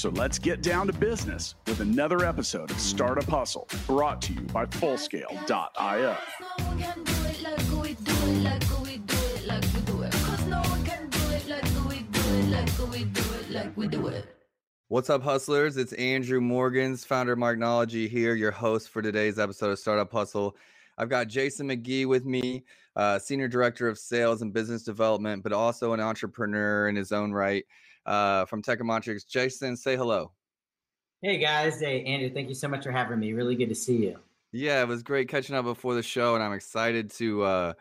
So let's get down to business with another episode of Startup Hustle brought to you by Fullscale.io. What's up, hustlers? It's Andrew Morgans, founder of Marknology here, your host for today's episode of Startup Hustle. I've got Jason McGee with me, uh, Senior Director of Sales and Business Development, but also an entrepreneur in his own right uh, from Teikametrics. Jason, say hello. Hey guys, hey Andrew, thank you so much for having me. Really good to see you. Yeah, it was great catching up before the show, and I'm excited to uh,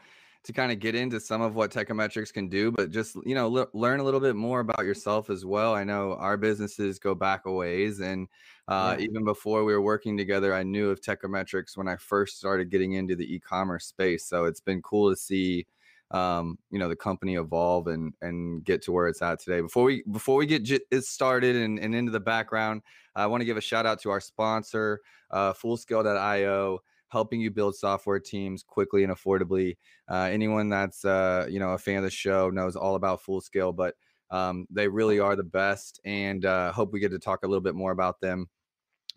to kind of get into some of what Teikametrics can do, but just you know le- learn a little bit more about yourself as well. I know our businesses go back a ways, and uh, yeah. even before we were working together, I knew of Teikametrics when I first started getting into the e-commerce space. So it's been cool to see um, you know the company evolve and and get to where it's at today. Before we before we get j- it started and, and into the background, I want to give a shout out to our sponsor, uh, Fullscale.io, helping you build software teams quickly and affordably. Uh, anyone that's uh, you know a fan of the show knows all about Fullscale, but um, they really are the best, and uh, hope we get to talk a little bit more about them.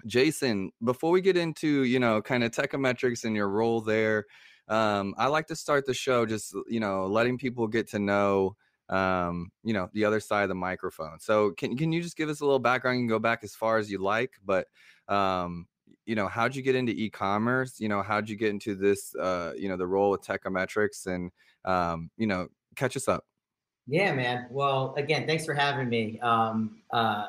Jason, before we get into you know kind of Teikametrics and your role there um, I like to start the show just you know letting people get to know um, you know the other side of the microphone. So can can you just give us a little background? Can go back as far as you like, but um, you know how'd you get into e-commerce? You know how'd you get into this? Uh, you know the role with Teikametrics, and um, you know catch us up. Yeah, man. Well, again, thanks for having me. Um, uh,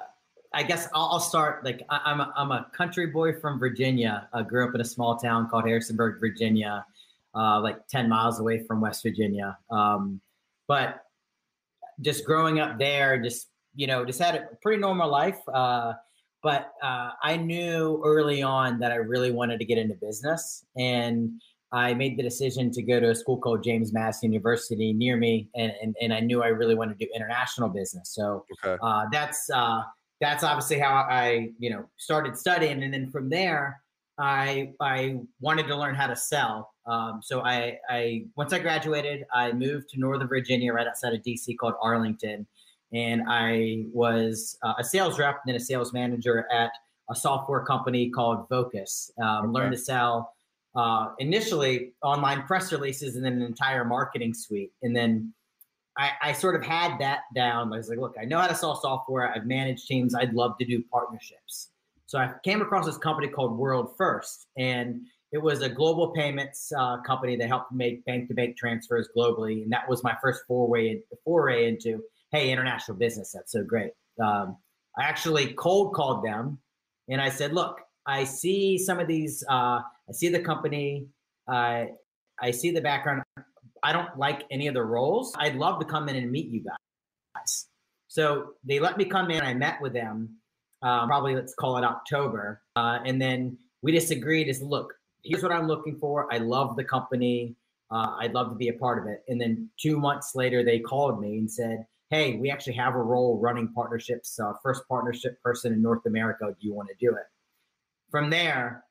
I guess I'll, I'll, start. Like I, am a, I'm a country boy from Virginia. I grew up in a small town called Harrisonburg, Virginia uh, like 10 miles away from West Virginia. Um, but just growing up there, just, you know, just had a pretty normal life. Uh, but uh, I knew early on that I really wanted to get into business. And I made the decision to go to a school called James Madison University near me. And, and, and I knew I really wanted to do international business. So okay. Uh, that's, uh, that's obviously how I, you know, started studying. And then from there, I I wanted to learn how to sell. Um, so I, I once I graduated, I moved to Northern Virginia, right outside of DC, called Arlington, and I was uh, a sales rep, and then a sales manager at a software company called Vocus. Um, okay. Learned to sell uh, initially online press releases, and then an entire marketing suite, and then. I, I sort of had that down. I was like, look, I know how to sell software. I've managed teams. I'd love to do partnerships. So I came across this company called World First, and it was a global payments uh, company that helped make bank to bank transfers globally, and that was my first foray foray into hey international business. That's so great. Um, I actually cold called them, and I said, look, I see some of these. Uh, I see the company. Uh, I see the background. I don't like any of the roles. I'd love to come in and meet you guys. So they let me come in. I met with them um, probably let's call it October. Uh, and then we just agreed is look, here's what I'm looking for. I love the company. Uh, I'd love to be a part of it. And then two months later, they called me and said, Hey, we actually have a role running partnerships, uh, first partnership person in North America. Do you want to do it? From there,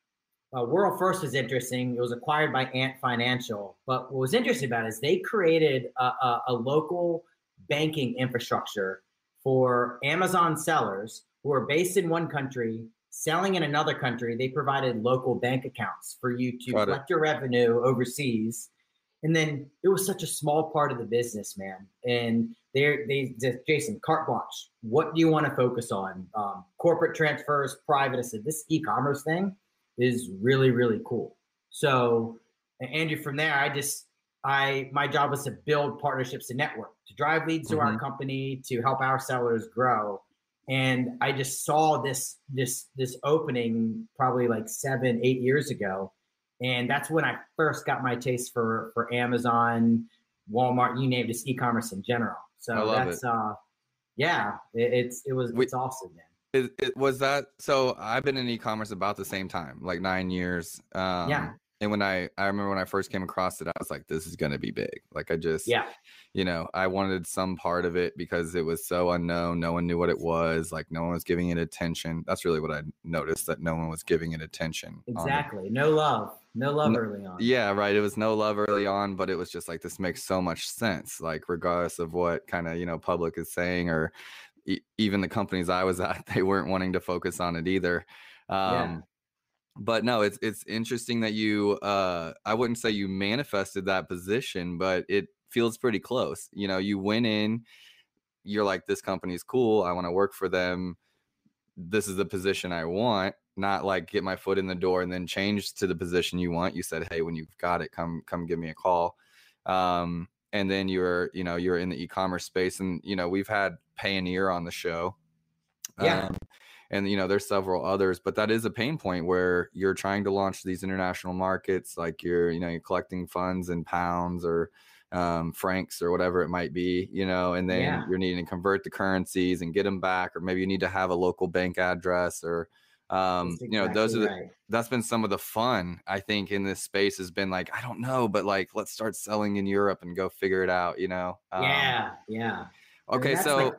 uh, World First is interesting. It was acquired by Ant Financial. But what was interesting about it is they created a, a, a local banking infrastructure for Amazon sellers who are based in one country, selling in another country. They provided local bank accounts for you to Got collect it. your revenue overseas. And then it was such a small part of the business, man. And they they Jason carte blanche. What do you want to focus on? Um, corporate transfers, private. I said this e-commerce thing is really really cool. So, Andrew, from there, I just I my job was to build partnerships and network to drive leads mm-hmm. to our mm-hmm. company to help our sellers grow and I just saw this this this opening probably like seven eight years ago, and that's when I first got my taste for for Amazon, Walmart, you name it, just e-commerce in general. So that's it. uh, yeah, it, it's it was it's awesome, man. It, it, was that so? I've been in e-commerce about the same time, like nine years. Um, yeah. And when I I remember when I first came across it, I was like, this is gonna be big. Like I just yeah, you know, I wanted some part of it because it was so unknown. No one knew what it was. Like no one was giving it attention. That's really what I noticed that no one was giving it attention. Exactly. No love. No love No- early on. Yeah, right. It was no love early on, but it was just like this makes so much sense. Like regardless of what kind of you know public is saying, or e- even the companies I was at, they weren't wanting to focus on it either. Um, Yeah. But no, it's it's interesting that you. Uh, I wouldn't say you manifested that position, but it feels pretty close. You know, you went in, you're like, this company's cool. I want to work for them. This is the position I want not like get my foot in the door and then change to the position you want. You said, "Hey, when you've got it, come come give me a call." Um, and then you're, you know, you're in the e-commerce space, and you know, we've had Payoneer on the show. Yeah. Um, and you know, there's several others, but that is a pain point where you're trying to launch these international markets, like you're, you know, you're collecting funds in pounds or um, francs or whatever it might be, you know, and then Yeah. you're needing to convert the currencies and get them back, or maybe you need to have a local bank address or um That's you know those are the, right. that's been some of the fun i think in this space has been like i don't know but like let's start selling in europe and go figure it out you know Um, yeah, yeah. Okay so like-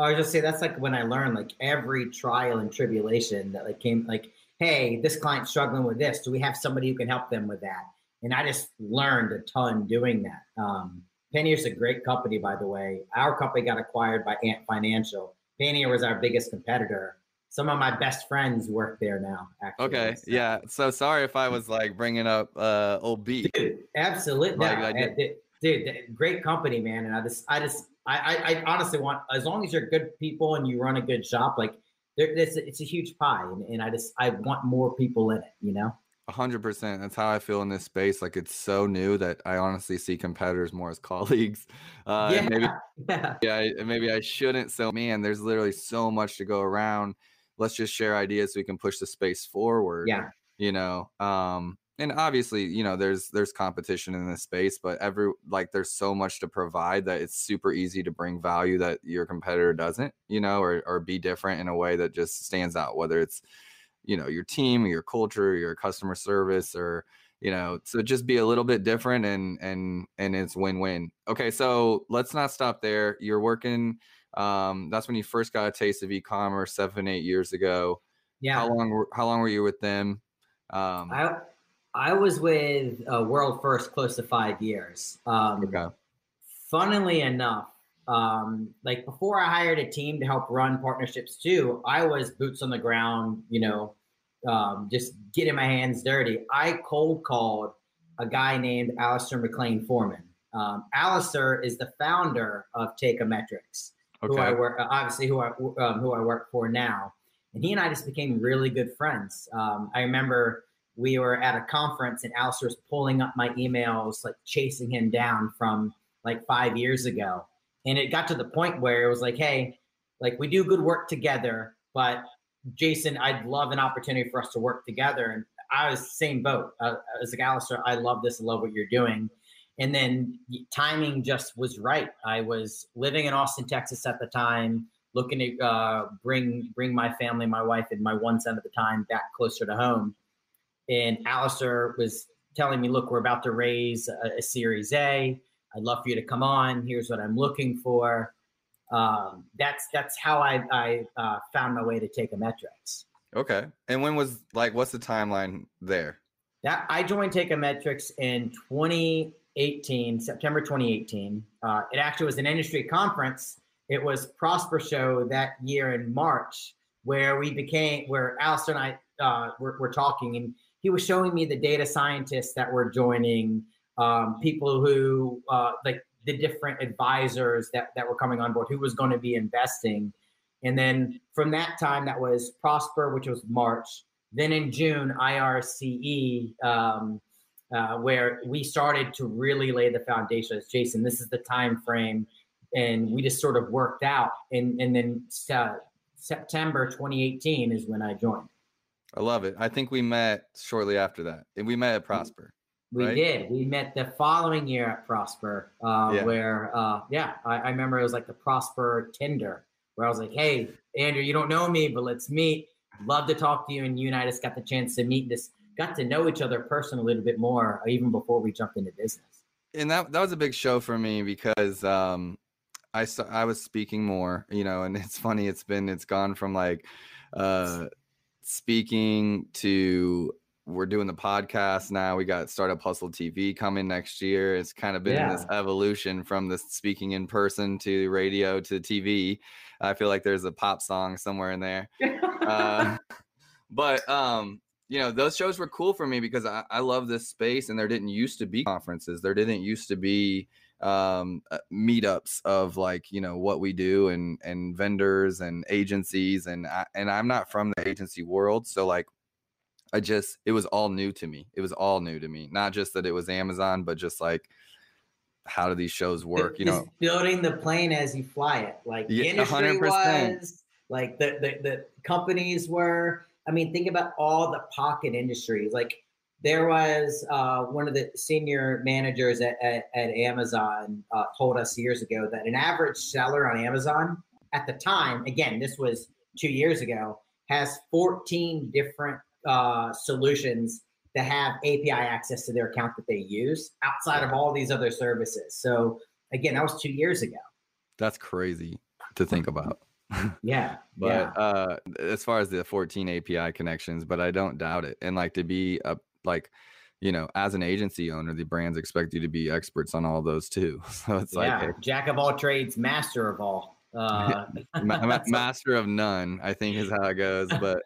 I was just say that's like when I learned like every trial and tribulation that like came like, hey, this client's struggling with this. Do we have somebody who can help them with that? And I just learned a ton doing that. Um, Payoneer's a great company, by the way. Our company got acquired by Ant Financial. Payoneer was our biggest competitor. Some of my best friends work there now. Actually. okay So- yeah so sorry if i was like bringing up uh old beat dude absolutely Like, no, dude, dude, great company man and i just i just I, I i honestly want as long as you're good people and you run a good shop like there, it's, a- it's a huge pie and, and i just i want more people in it you know A hundred percent. That's how I feel in this space. Like it's so new that I honestly see competitors more as colleagues. Uh, yeah maybe yeah yeah, maybe I shouldn't. So man, there's literally so much to go around. Let's just share ideas so we can push the space forward. yeah you know um and obviously you know there's there's competition in this space but every like there's so much to provide that it's super easy to bring value that your competitor doesn't you know or or be different in a way that just stands out whether it's you know your team your culture your customer service or you know so just be a little bit different and and and it's win-win. Okay so let's not stop there. You're working um that's when you first got a taste of e-commerce seven eight years ago. Yeah. how long were how long were you with them? Um i i was with uh, world first close to five years um okay funnily enough, um, like before I hired a team to help run partnerships too, I was boots on the ground, you know, um, just getting my hands dirty. I cold called a guy named Alasdair McLean Foreman. Um, Alasdair is the founder of Teikametrics, who I work, obviously who I um, who I work for now, and he and I just became really good friends. Um, I remember we were at a conference and Alasdair was pulling up my emails, like chasing him down from like five years ago. And it got to the point where it was like, hey, like we do good work together, but Jason, I'd love an opportunity for us to work together. And I was same boat. Uh, I was like, Alasdair, I love this. I love what you're doing. And then timing just was right. I was living in Austin, Texas at the time, looking to uh, bring bring my family, my wife, and my one son at the time back closer to home. And Alasdair was telling me, look, we're about to raise a, a Series A. I'd love for you to come on. Here's what I'm looking for. Um, that's that's how I, I uh, found my way to Teikametrics. okay and when was like what's the timeline there That I joined Teikametrics in 2018, September 2018. Uh, it actually was an industry conference. It was Prosper Show that year in March, where we became where Alasdair and I uh, were, were talking, and he was showing me the data scientists that were joining, um, people who uh, like the different advisors that that were coming on board, who was going to be investing. And then from that time, that was Prosper, which was March. Then in June, IRCE, um, uh, where we started to really lay the foundation. As Jason, this is the time frame, and we just sort of worked out. And and then uh, September 2018 is when I joined. I love it i think we met shortly after that and we met at prosper We Right. did. We met the following year at Prosper, uh, Yeah. where, uh, yeah, I, I remember it was like the Prosper Tinder, where I was like, hey, Andrew, you don't know me, but let's meet. Love to talk to you. And you and I just got the chance to meet, this got to know each other personally a little bit more, even before we jumped into business. And that that was a big show for me because um, I I was speaking more, you know, and it's funny. It's been it's gone from like uh, speaking to we're doing the podcast now. We got Startup Hustle TV coming next year. It's kind of been yeah. this evolution from the speaking in person to radio to TV. I feel like there's a pop song somewhere in there. uh, but um, you know, those shows were cool for me because I, I love this space, and there didn't used to be conferences. There didn't used to be um uh, meetups of like you know what we do and and vendors and agencies and I, and I'm not from the agency world so like I just it was all new to me. It was all new to me. Not just that it was Amazon, but just like how do these shows work? You know, building the plane as you fly it, like yeah, industry 100%. was, like the, the the companies were. I mean, think about all the pocket industries. Like there was uh, one of the senior managers at, at, at Amazon uh, told us years ago that an average seller on Amazon at the time, again, this was two years ago, has 14 different uh, solutions that have API access to their account that they use outside of all these other services. So again, that was two years ago. That's crazy to think about. yeah. but yeah. uh as far as the 14 API connections, but I don't doubt it. And like to be a like you know, as an agency owner, the brands expect you to be experts on all those too. So it's yeah. like jack of all trades, master of all. Uh, master of none, I think is how it goes. But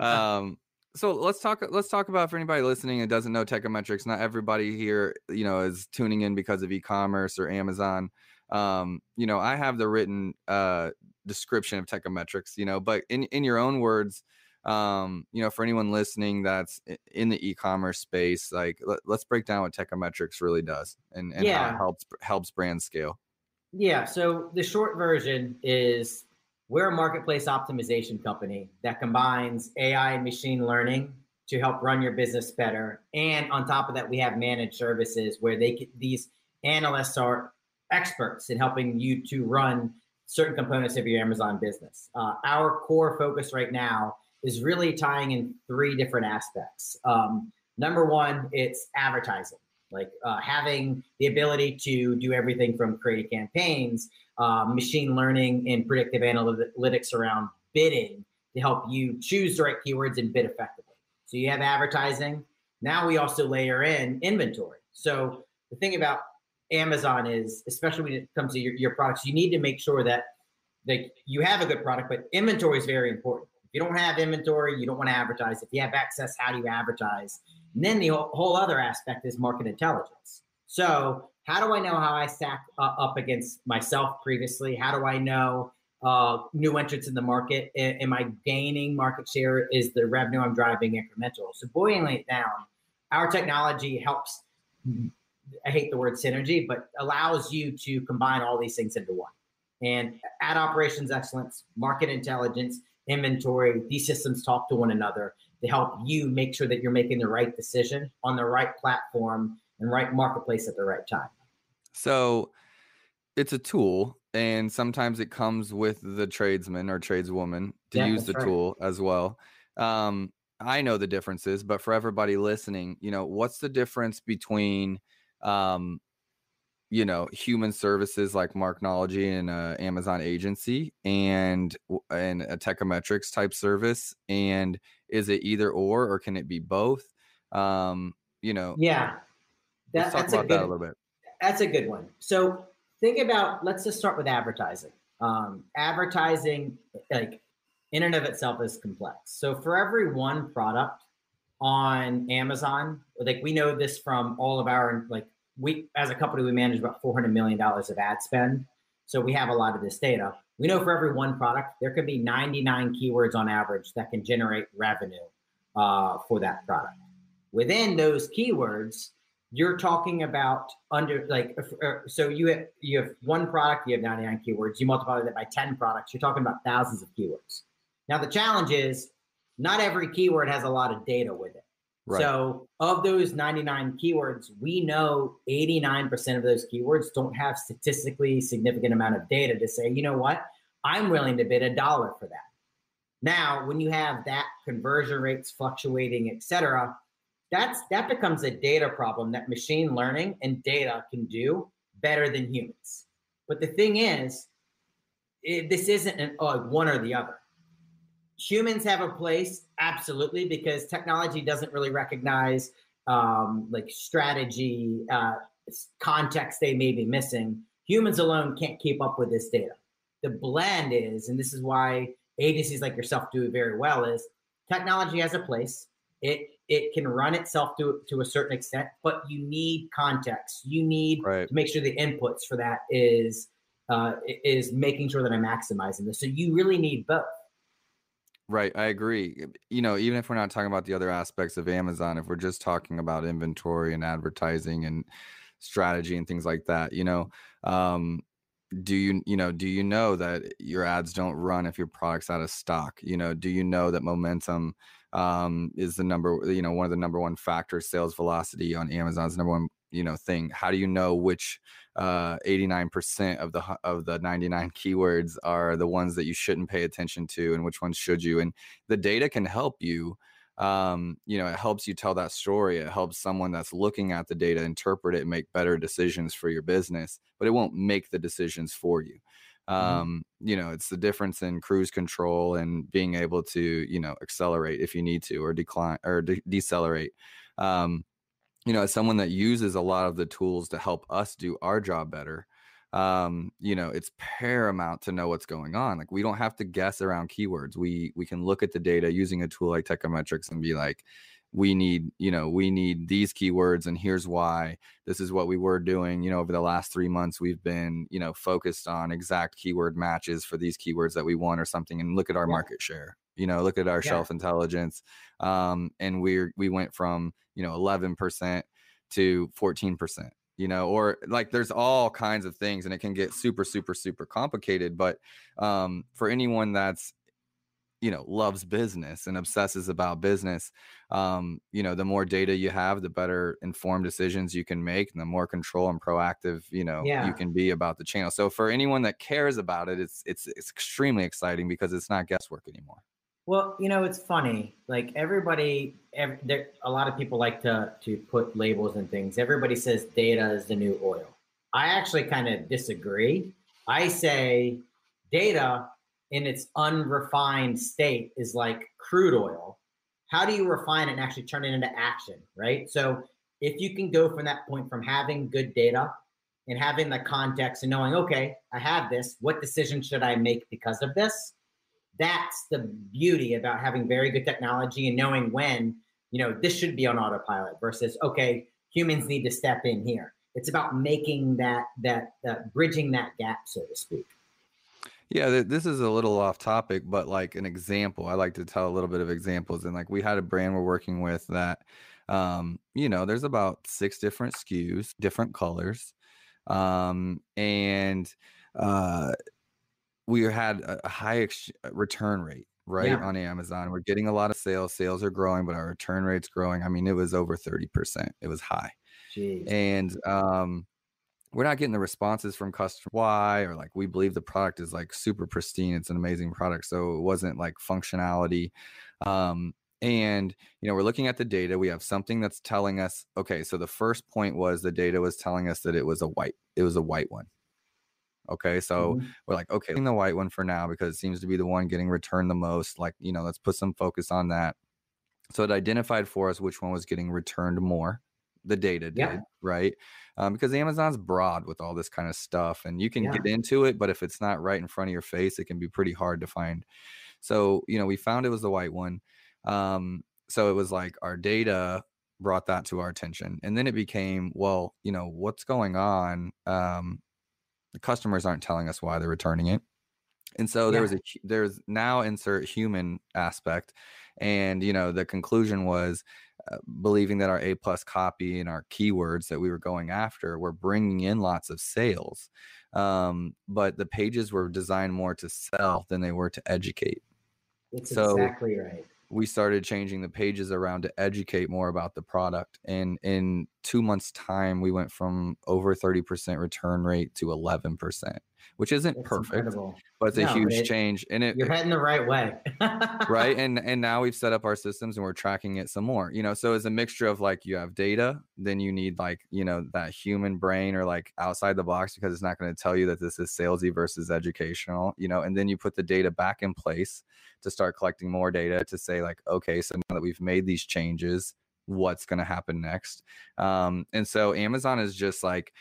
um, so let's talk let's talk about for anybody listening and doesn't know Teikametrics not everybody here you know is tuning in because of e-commerce or amazon um, you know i have the written uh, description of Teikametrics you know but in in your own words um, you know for anyone listening that's in the e-commerce space like let, us break down what Teikametrics really does and, and yeah. how it helps helps brands scale yeah so the short version is we're a marketplace optimization company that combines AI and machine learning to help run your business better. And on top of that, we have managed services where they these analysts are experts in helping you to run certain components of your Amazon business. Uh, our core focus right now is really tying in three different aspects. Um, number one, it's advertising, like uh, having the ability to do everything from creating campaigns uh, machine learning and predictive analytics around bidding to help you choose the right keywords and bid effectively. So you have advertising. Now we also layer in inventory. So the thing about Amazon is, especially when it comes to your, your products, you need to make sure that like you have a good product, but inventory is very important. You don't have inventory, you don't want to advertise. If you have access, how do you advertise? And then the whole, other aspect is market intelligence. So how do I know how I stack uh, up against myself previously? How do I know uh, new entrants in the market? A- am I gaining market share? Is the revenue I'm driving incremental? So boiling it down, our technology helps. I hate the word synergy, but allows you to combine all these things into one. And ad operations excellence, market intelligence, inventory, these systems talk to one another to help you make sure that you're making the right decision on the right platform and right marketplace at the right time. So it's a tool, and sometimes it comes with the tradesman or tradeswoman to yeah, use the right. tool as well. Um, I know the differences, but for everybody listening, you know, what's the difference between, um, you know, human services like Marknology and uh, Amazon agency and and a Teikametrics type service, and is it either or, or can it be both? Um, you know, yeah, that, let's talk about good, that a little bit. That's a good one. So think about. Let's just start with advertising. Um, advertising, like in and of itself, is complex. So for every one product on Amazon, like we know this from all of our like we as a company we manage about 400 million dollars of ad spend. So we have a lot of this data. We know for every one product, there could be 99 keywords on average that can generate revenue uh, for that product. Within those keywords, you're talking about under like uh, so you have you have one product you have 99 keywords you multiply that by 10 products you're talking about thousands of keywords now the challenge is not every keyword has a lot of data with it right. so of those 99 keywords we know 89% of those keywords don't have statistically significant amount of data to say you know what i'm willing to bid a dollar for that now when you have that conversion rates fluctuating et cetera, that's that becomes a data problem that machine learning and data can do better than humans. But the thing is, it, this isn't an, uh, one or the other. Humans have a place, absolutely, because technology doesn't really recognize um, like strategy, uh, context they may be missing. Humans alone can't keep up with this data. The blend is, and this is why agencies like yourself do it very well, is technology has a place. It it can run itself to to a certain extent, but you need context. You need right. to make sure the inputs for that is uh, is making sure that I'm maximizing this. So you really need both. Right, I agree. You know, even if we're not talking about the other aspects of Amazon, if we're just talking about inventory and advertising and strategy and things like that, you know, um, do you you know do you know that your ads don't run if your product's out of stock you know do you know that momentum um, is the number you know one of the number one factors sales velocity on amazon's number one you know thing how do you know which uh 89% of the of the 99 keywords are the ones that you shouldn't pay attention to and which ones should you and the data can help you um, you know, it helps you tell that story. It helps someone that's looking at the data interpret it and make better decisions for your business, but it won't make the decisions for you. Mm-hmm. Um, you know, it's the difference in cruise control and being able to, you know, accelerate if you need to or decline or de- decelerate. Um, you know, as someone that uses a lot of the tools to help us do our job better, um, you know, it's paramount to know what's going on. Like we don't have to guess around keywords. We we can look at the data using a tool like Teikametrics and be like, we need, you know, we need these keywords and here's why. This is what we were doing. You know, over the last three months, we've been, you know, focused on exact keyword matches for these keywords that we want or something. And look at our yeah. market share. You know, look at our yeah. shelf intelligence. Um, and we're we went from, you know, 11% to 14% you know or like there's all kinds of things and it can get super super super complicated but um for anyone that's you know loves business and obsesses about business um you know the more data you have the better informed decisions you can make and the more control and proactive you know yeah. you can be about the channel so for anyone that cares about it it's it's it's extremely exciting because it's not guesswork anymore well, you know, it's funny. Like everybody, every, there, a lot of people like to to put labels and things. Everybody says data is the new oil. I actually kind of disagree. I say data in its unrefined state is like crude oil. How do you refine it and actually turn it into action, right? So if you can go from that point from having good data and having the context and knowing, okay, I have this, what decision should I make because of this? That's the beauty about having very good technology and knowing when you know this should be on autopilot versus okay humans need to step in here. It's about making that that, bridging that gap so to speak. Yeah this is a little off topic but like an example i like to tell a little bit of examples and like we had a brand we're working with that um you know there's about six different skus different colors um and uh we had a high ex- uh, return rate right yeah. on Amazon. We're getting a lot of sales. Sales are growing, but our return rate's growing. I mean, it was over 30%. It was high. Jeez. And um we're not getting the responses from customers why or like we believe the product is like super pristine it's an amazing product so it wasn't like functionality um and you know we're looking at the data we have something that's telling us okay so the first point was the data was telling us that it was a white it was a white one Okay. So mm-hmm. we're like, okay, the white one for now because it seems to be the one getting returned the most. Like, you know, let's put some focus on that. So it identified for us which one was getting returned more. The data did, yeah. right? Um, because Amazon's broad with all this kind of stuff and you can yeah. get into it, but if it's not right in front of your face, it can be pretty hard to find. So, you know, we found it was the white one. Um, so it was like our data brought that to our attention. And then it became, well, you know, what's going on? Um, the customers aren't telling us why they're returning it. And so there was a there's now insert human aspect, and you know the conclusion was uh, believing that our A plus copy and our keywords that we were going after were bringing in lots of sales, um, but the pages were designed more to sell than they were to educate. That's so exactly right. We started changing the pages around to educate more about the product, and in two months time we went from over 30% return rate to 11% which isn't That's perfect incredible. but it's no, a huge it, change and it you're heading the right way right and and now we've set up our systems and we're tracking it some more you know so it's a mixture of like you have data then you need like you know that human brain or like outside the box because it's not going to tell you that this is salesy versus educational you know and then you put the data back in place to start collecting more data to say like okay so now that we've made these changes what's going to happen next. Um, and so Amazon is just like,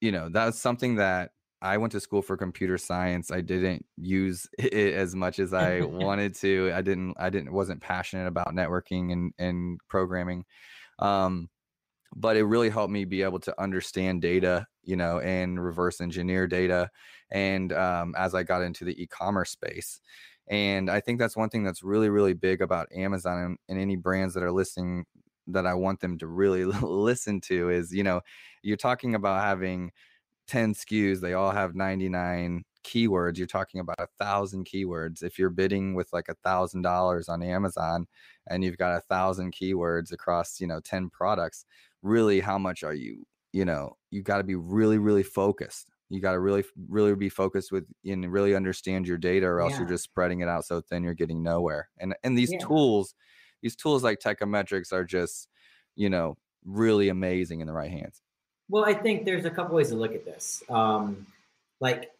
you know, that's something that I went to school for computer science. I didn't use it as much as I wanted to. I didn't, I didn't, wasn't passionate about networking and, and programming. Um, but it really helped me be able to understand data, you know, and reverse engineer data. And um, as I got into the e-commerce space, and I think that's one thing that's really, really big about Amazon and, and any brands that are listening that I want them to really listen to is, you know, you're talking about having 10 SKUs, they all have 99 keywords. You're talking about a thousand keywords. If you're bidding with like a thousand dollars on Amazon and you've got a thousand keywords across, you know, 10 products, really, how much are you, you know, you got to be really, really focused you got to really really be focused with and really understand your data or else yeah. you're just spreading it out so thin you're getting nowhere and and these yeah. tools these tools like Teikametrics are just you know really amazing in the right hands well i think there's a couple ways to look at this um like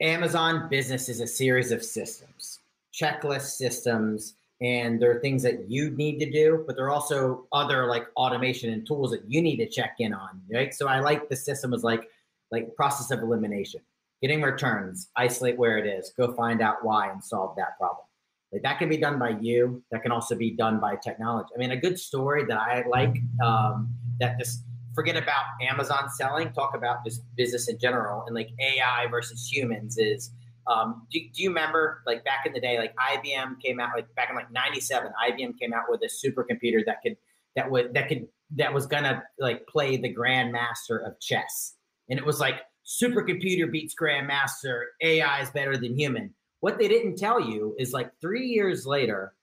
amazon business is a series of systems checklist systems and there are things that you need to do but there are also other like automation and tools that you need to check in on right so i like the system was like like process of elimination, getting returns, isolate where it is, go find out why and solve that problem. Like that can be done by you. That can also be done by technology. I mean, a good story that I like um, that just forget about Amazon selling, talk about just business in general and like AI versus humans is. Um, do, do, you remember like back in the day, like IBM came out like back in like '97, IBM came out with a supercomputer that could that would that could that was gonna like play the grandmaster of chess and it was like supercomputer beats grandmaster, AI is better than human. What they didn't tell you is like three years later,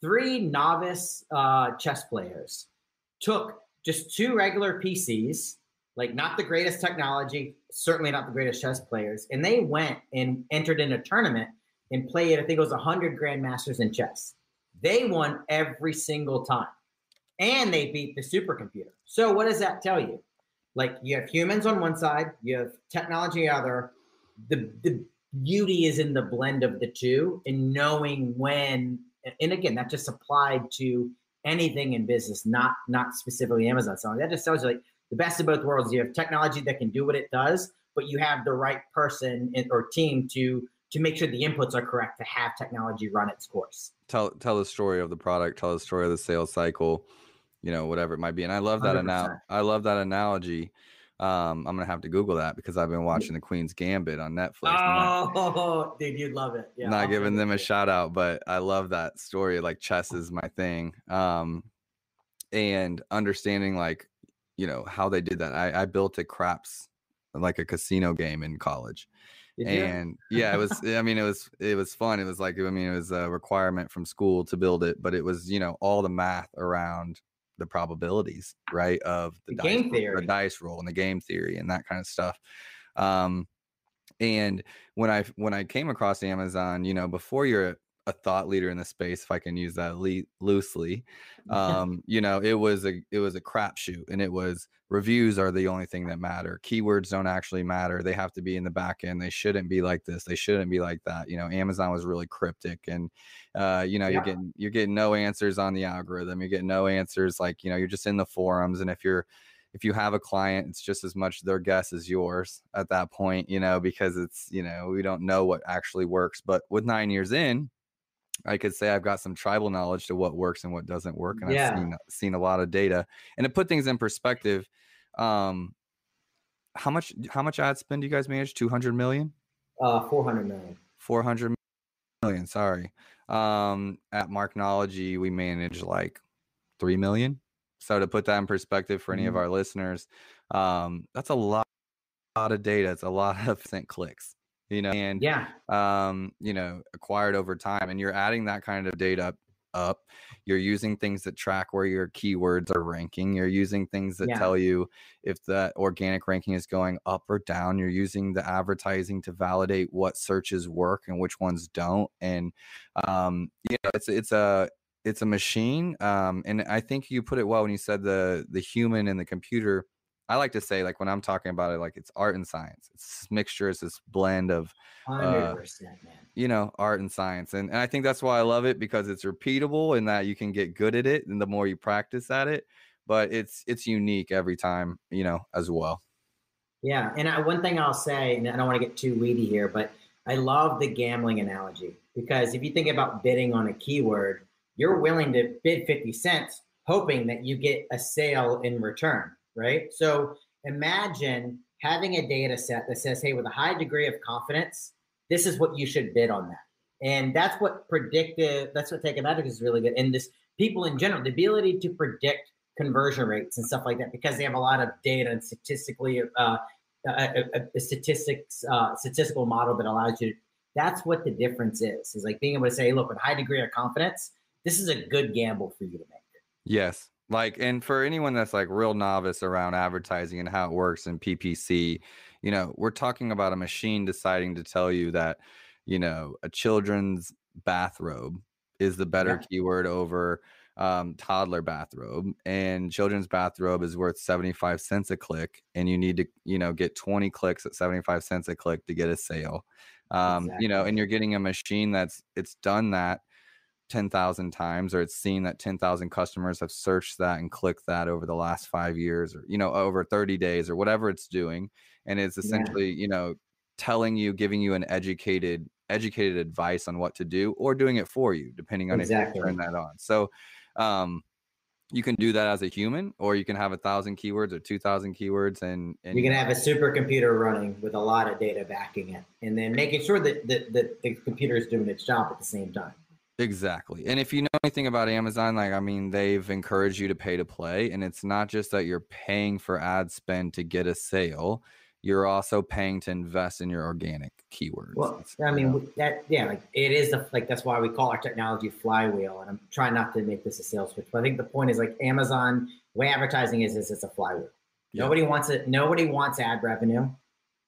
three novice uh, chess players took just two regular PCs, like not the greatest technology, certainly not the greatest chess players, and they went and entered in a tournament and played, I think it was 100 grandmasters in chess. They won every single time and they beat the supercomputer. So, what does that tell you? like you have humans on one side, you have technology other. The the beauty is in the blend of the two and knowing when and again that just applied to anything in business, not not specifically Amazon selling. That just tells you like the best of both worlds. You have technology that can do what it does, but you have the right person or team to to make sure the inputs are correct to have technology run its course. Tell tell the story of the product, tell the story of the sales cycle you know, whatever it might be. And I love that analogy. I love that analogy. Um, I'm gonna have to Google that because I've been watching the Queen's Gambit on Netflix. Oh, not, dude, you'd love it. Yeah, not I'll giving them a shout out, but I love that story. Like chess is my thing. Um, and understanding like, you know, how they did that. I, I built a craps like a casino game in college. and yeah, it was. I mean, it was it was fun. It was like I mean, it was a requirement from school to build it, but it was you know all the math around the probabilities, right, of the, the game dice, theory, the dice roll, and the game theory, and that kind of stuff. Um, and when I when I came across Amazon, you know, before you're a thought leader in the space, if I can use that le- loosely. Um, you know, it was a it was a crapshoot, and it was reviews are the only thing that matter. Keywords don't actually matter; they have to be in the back end. They shouldn't be like this. They shouldn't be like that. You know, Amazon was really cryptic, and uh, you know, yeah. you're getting you're getting no answers on the algorithm. You're getting no answers. Like you know, you're just in the forums, and if you're if you have a client, it's just as much their guess as yours at that point, you know, because it's, you know, we don't know what actually works. But with nine years in, I could say I've got some tribal knowledge to what works and what doesn't work, and yeah. I've seen seen a lot of data. And to put things in perspective, um, how much how much ad spend do you guys manage? Two hundred million. Uh, four hundred million. Four hundred million. Sorry. Um, at Marknology, we manage like three million. So to put that in perspective for any mm-hmm. of our listeners, um, that's a lot, lot of data. It's a lot of sent clicks you know, and yeah, um, you know, acquired over time, and you're adding that kind of data up. You're using things that track where your keywords are ranking. You're using things that Yeah. tell you if the organic ranking is going up or down. You're using the advertising to validate what searches work and which ones don't. And um, you know, it's it's a it's a machine. Um, and I think you put it well when you said the the human and the computer. I like to say, like when I'm talking about it, like it's art and science. It's this mixture. It's this blend of uh, man. you know art and science and, and i think that's why i love it because it's repeatable and that you can get good at it and the more you practice at it but it's it's unique every time you know as well Yeah, and I, one thing I'll say, and I don't want to get too weedy here, but I love the gambling analogy because if you think about bidding on a keyword, you're willing to bid 50 cents hoping that you get a sale in return, right? So imagine having a data set that says, hey, with a high degree of confidence, this is what you should bid on that. And that's what predictive, that's what Teikametrics is really good. And this people in general, the ability to predict conversion rates and stuff like that, because they have a lot of data and statistically, uh, a, a, a statistics, uh, statistical model that allows you. That's what the difference is. Is like being able to say, look, with high degree of confidence, this is a good gamble for you to make. yes like and for anyone that's like real novice around advertising and how it works in ppc you know we're talking about a machine deciding to tell you that you know a children's bathrobe is the better keyword over um, toddler bathrobe and children's bathrobe is worth 75 cents a click and you need to you know get 20 clicks at 75 cents a click to get a sale. Um, you know and you're getting a machine that's it's done that 10,000 times or it's seen that 10,000 customers have searched that and clicked that over the last 5 years or you know over 30 days or whatever it's doing and it's Yeah. essentially you know telling you giving you an educated educated advice on what to do or doing it for you depending on if Exactly. you turn that on so um you can do that as a human or you can have a thousand keywords or two thousand keywords and, and You can have a supercomputer running with a lot of data backing it, and then making sure that, that, that the computer is doing its job at the same time. Exactly. And if you know anything about Amazon, like, I mean, they've encouraged you to pay to play. And it's not just that you're paying for ad spend to get a sale, you're also paying to invest in your organic keywords. Well, It's, I you mean, know, that yeah, like it is the like that's why we call our technology flywheel. And I'm trying not to make this a sales pitch, but I think the point is like Amazon way advertising is is it's a flywheel. Yeah. Nobody wants it. Nobody wants ad revenue.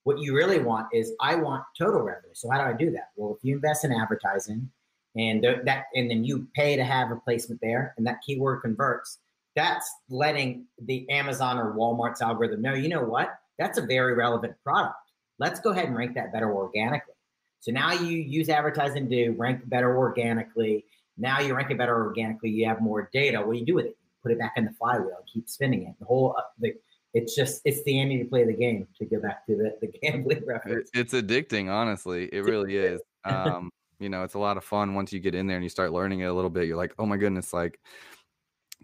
What you really want is I want total revenue. So how do I do that? Well, if you invest in advertising, and th- that and then you pay to have a placement there, and that keyword converts, that's letting the Amazon or Walmart's algorithm know. You know what? That's a very relevant product. Let's go ahead and rank that better organically. So now you use advertising to rank better organically. Now you rank it better organically. You have more data. What do you do with it? You put it back in the flywheel and keep spinning it. The whole uh, the it's just it's the Andy to play the game. To go back to the, the gambling reference. it's addicting, honestly. It really is. Um, you know, it's a lot of fun once you get in there and you start learning it a little bit. You're like, oh my goodness, like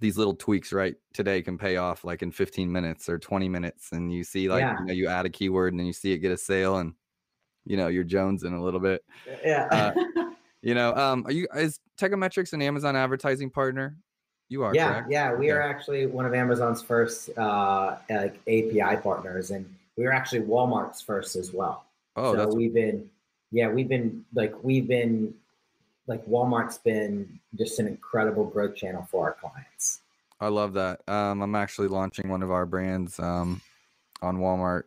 these little tweaks right today can pay off like in 15 minutes or 20 minutes. And you see, like, Yeah. you know, you add a keyword and then you see it get a sale and, you know, you're jonesing a little bit. yeah. uh, You know, um, are you is Teikametrics an Amazon advertising partner? You are, yeah, correct? yeah. We Yeah. are actually one of Amazon's first uh, like API partners, and we were actually Walmart's first as well. Oh, so that's we've been, yeah, we've been like we've been like Walmart's been just an incredible growth channel for our clients. I love that. Um, I'm actually launching one of our brands um, on Walmart.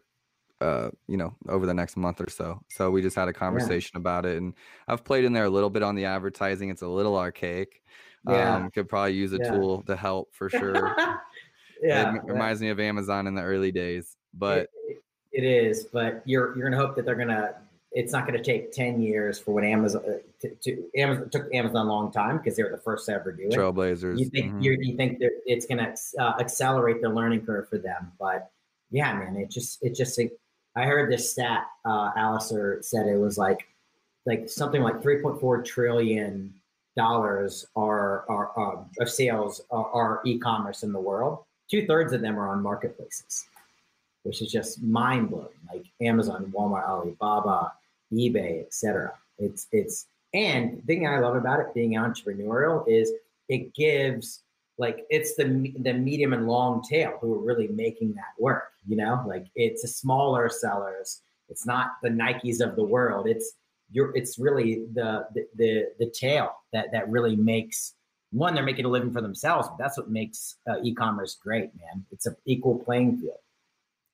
Uh, you know, over the next month or so. So we just had a conversation about it, and I've played in there a little bit on the advertising. It's a little archaic. Yeah. Um, could probably use a Yeah. tool to help for sure. yeah, it reminds me of Amazon in the early days, but it, it is, but you're you're gonna hope that they're gonna. It's not gonna take ten years for what Amazon uh, to, to Amazon took Amazon a long time because they were the first to ever do it. Trailblazers. you think mhm. you're, you think it's going to uh, accelerate the learning curve for them but yeah man it just it just like, i heard this stat uh alasdair said it was like like something like 3.4 trillion dollars are are um, of sales are, are e-commerce in the world two-thirds of them are on marketplaces which is just mind-blowing. Like amazon walmart alibaba ebay etc it's it's and the thing i love about it being entrepreneurial is it gives like it's the the medium and long tail who are really making that work you know? Like it's a smaller sellers. It's not the nikes of the world. It's you're it's really the the the, the tail that that really makes one, they're making a living for themselves, but that's what makes uh, e-commerce great, man. It's an equal playing field.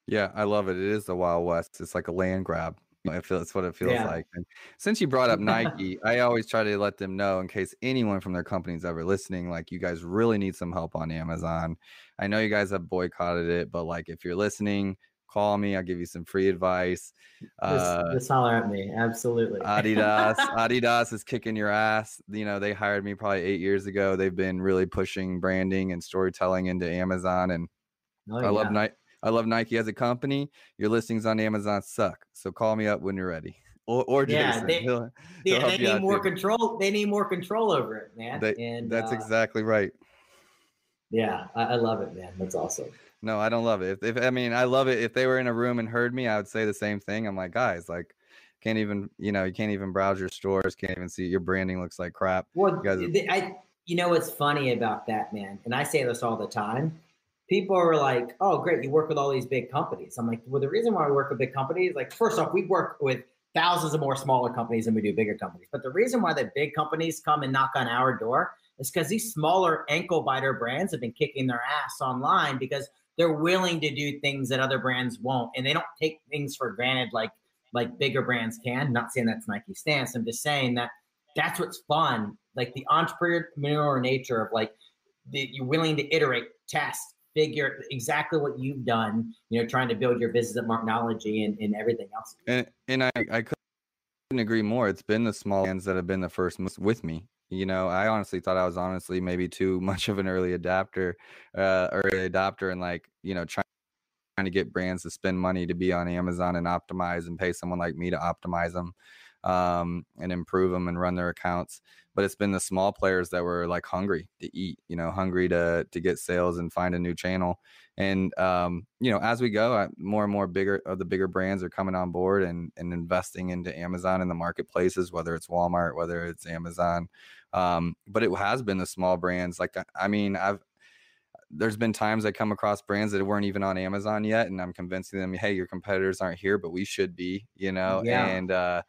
Yeah, I love it. It is the Wild West. It's like a land grab. I feel that's what it feels yeah. like. And since you brought up Nike, I always try to let them know in case anyone from their company's ever listening, like you guys really need some help on Amazon. I know you guys have boycotted it, but like if you're listening, call me. I'll give you some free advice. Uh, just, just holler at me. Absolutely. Adidas. Adidas is kicking your ass. You know, they hired me probably eight years ago. They've been really pushing branding and storytelling into Amazon. And oh, I yeah. love Nike. I love Nike as a company. Your listings on Amazon suck. So call me up when you're ready. Or, or yeah, Jason. They, he'll, he'll they need more too. control. They need more control over it, man. They, and that's uh, exactly right. Yeah, I, I love it, man. That's awesome. No, I don't love it. If, if I mean, I love it. If they were in a room and heard me, I would say the same thing. I'm like, guys, like, can't even, you know, you can't even browse your stores, can't even see your branding looks like crap. Well, you, guys I, you know what's funny about that, man, and I say this all the time. People are like, "Oh, great, you work with all these big companies." I'm like, "Well, the reason why we work with big companies, like, first off, we work with thousands of more smaller companies than we do bigger companies. But the reason why the big companies come and knock on our door is because these smaller ankle biter brands have been kicking their ass online because they're willing to do things that other brands won't, and they don't take things for granted like like bigger brands can. Not saying that's Nike stance. I'm just saying that that's what's fun, like the entrepreneurial nature of like the, you're willing to iterate, test, figure exactly what you've done. You know, trying to build your business at Marknology and, and everything else. And and I I couldn't agree more. It's been the small brands that have been the first with me. You know, I honestly thought I was honestly maybe too much of an early adapter, uh, early adopter, and like you know trying trying to get brands to spend money to be on Amazon and optimize and pay someone like me to optimize them um, and improve them and run their accounts. But it's been the small players that were like hungry to eat, you know, hungry to to get sales and find a new channel. And um, you know, as we go, more and more bigger of the bigger brands are coming on board and and investing into Amazon in the marketplaces, whether it's Walmart, whether it's Amazon. Um, but it has been the small brands. Like I mean, I've there's been times I come across brands that weren't even on Amazon yet, and I'm convincing them, hey, your competitors aren't here, but we should be, you know. Yeah. And uh,